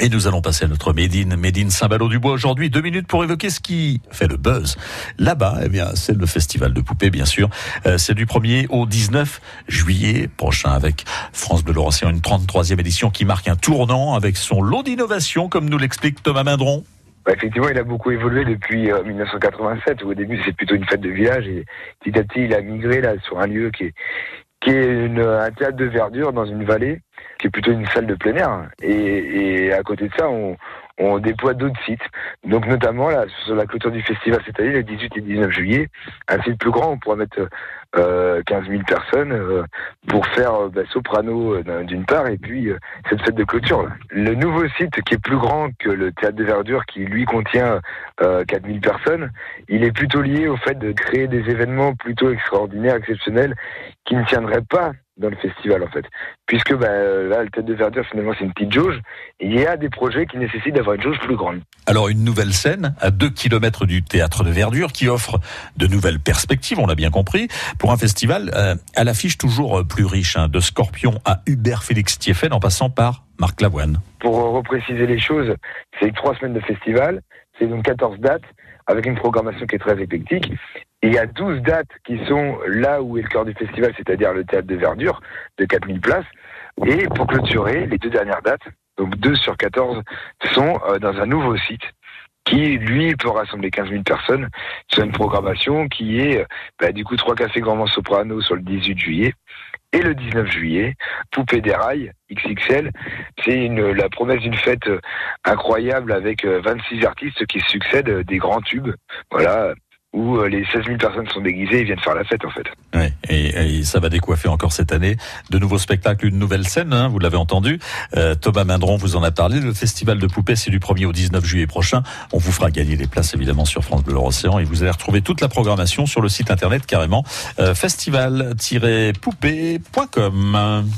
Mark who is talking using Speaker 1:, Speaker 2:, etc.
Speaker 1: Et nous allons passer à notre Médine, Médine Saint-Ballot-du-Bois aujourd'hui. Deux minutes pour évoquer ce qui fait le buzz. Là-bas, eh bien, c'est le festival de poupées, bien sûr. Euh, c'est du 1er au 19 juillet prochain avec France Bleu Laurentien, une 33e édition qui marque un tournant avec son lot d'innovation, comme nous l'explique Thomas Mindron.
Speaker 2: Bah, effectivement, il a beaucoup évolué depuis 1987, où au début c'est plutôt une fête de village, et petit à petit il a migré là sur un lieu qui est, qui est une, un théâtre de verdure dans une vallée, qui est plutôt une salle de plein air. Et, et à côté de ça, on, on déploie d'autres sites. Donc notamment là, sur la clôture du festival cette année, le 18 et 19 juillet, un site plus grand, on pourra mettre euh, 15 000 personnes euh, pour faire euh, bah, soprano euh, d'une part et puis cette fête de clôture. Le nouveau site qui est plus grand que le théâtre de verdure qui lui contient 4 000 personnes, il est plutôt lié au fait de créer des événements plutôt extraordinaires, exceptionnels, qui ne tiendraient pas dans le festival en fait. Puisque bah, là, le tête de verdure finalement c'est une petite jauge. il y a des projets qui nécessitent d'avoir une jauge plus grande.
Speaker 1: Alors une nouvelle scène à 2 km du théâtre de verdure qui offre de nouvelles perspectives, on l'a bien compris, pour un festival euh, à l'affiche toujours plus riche, hein, de Scorpion à Hubert Félix Thieffen en passant par Marc Lavoine.
Speaker 2: Pour repréciser les choses, c'est trois semaines de festival, c'est donc 14 dates avec une programmation qui est très éclectique il y a 12 dates qui sont là où est le cœur du festival, c'est-à-dire le théâtre de verdure de 4000 places. Et pour clôturer, les deux dernières dates, donc 2 sur 14, sont euh, dans un nouveau site qui, lui, peut rassembler 15 000 personnes sur une programmation qui est, bah, du coup, trois cafés Grand Soprano sur le 18 juillet. Et le 19 juillet, Poupée des rails, XXL, c'est la promesse d'une fête euh, incroyable avec 26 euh, artistes qui succèdent des grands tubes. Voilà, où euh, les 16 000 personnes sont déguisées et viennent faire la fête en fait.
Speaker 1: Ouais, et, ça va décoiffer encore cette année. De nouveaux spectacles, une nouvelle scène, hein, vous l'avez entendu. Euh, Thomas Mindron vous en a parlé. Le festival de poupées, c'est du 1er au 19 juillet prochain. On vous fera gagner les places évidemment sur France Bleu Océan et vous allez retrouver toute la programmation sur le site internet carrément euh, festival-poupée.com.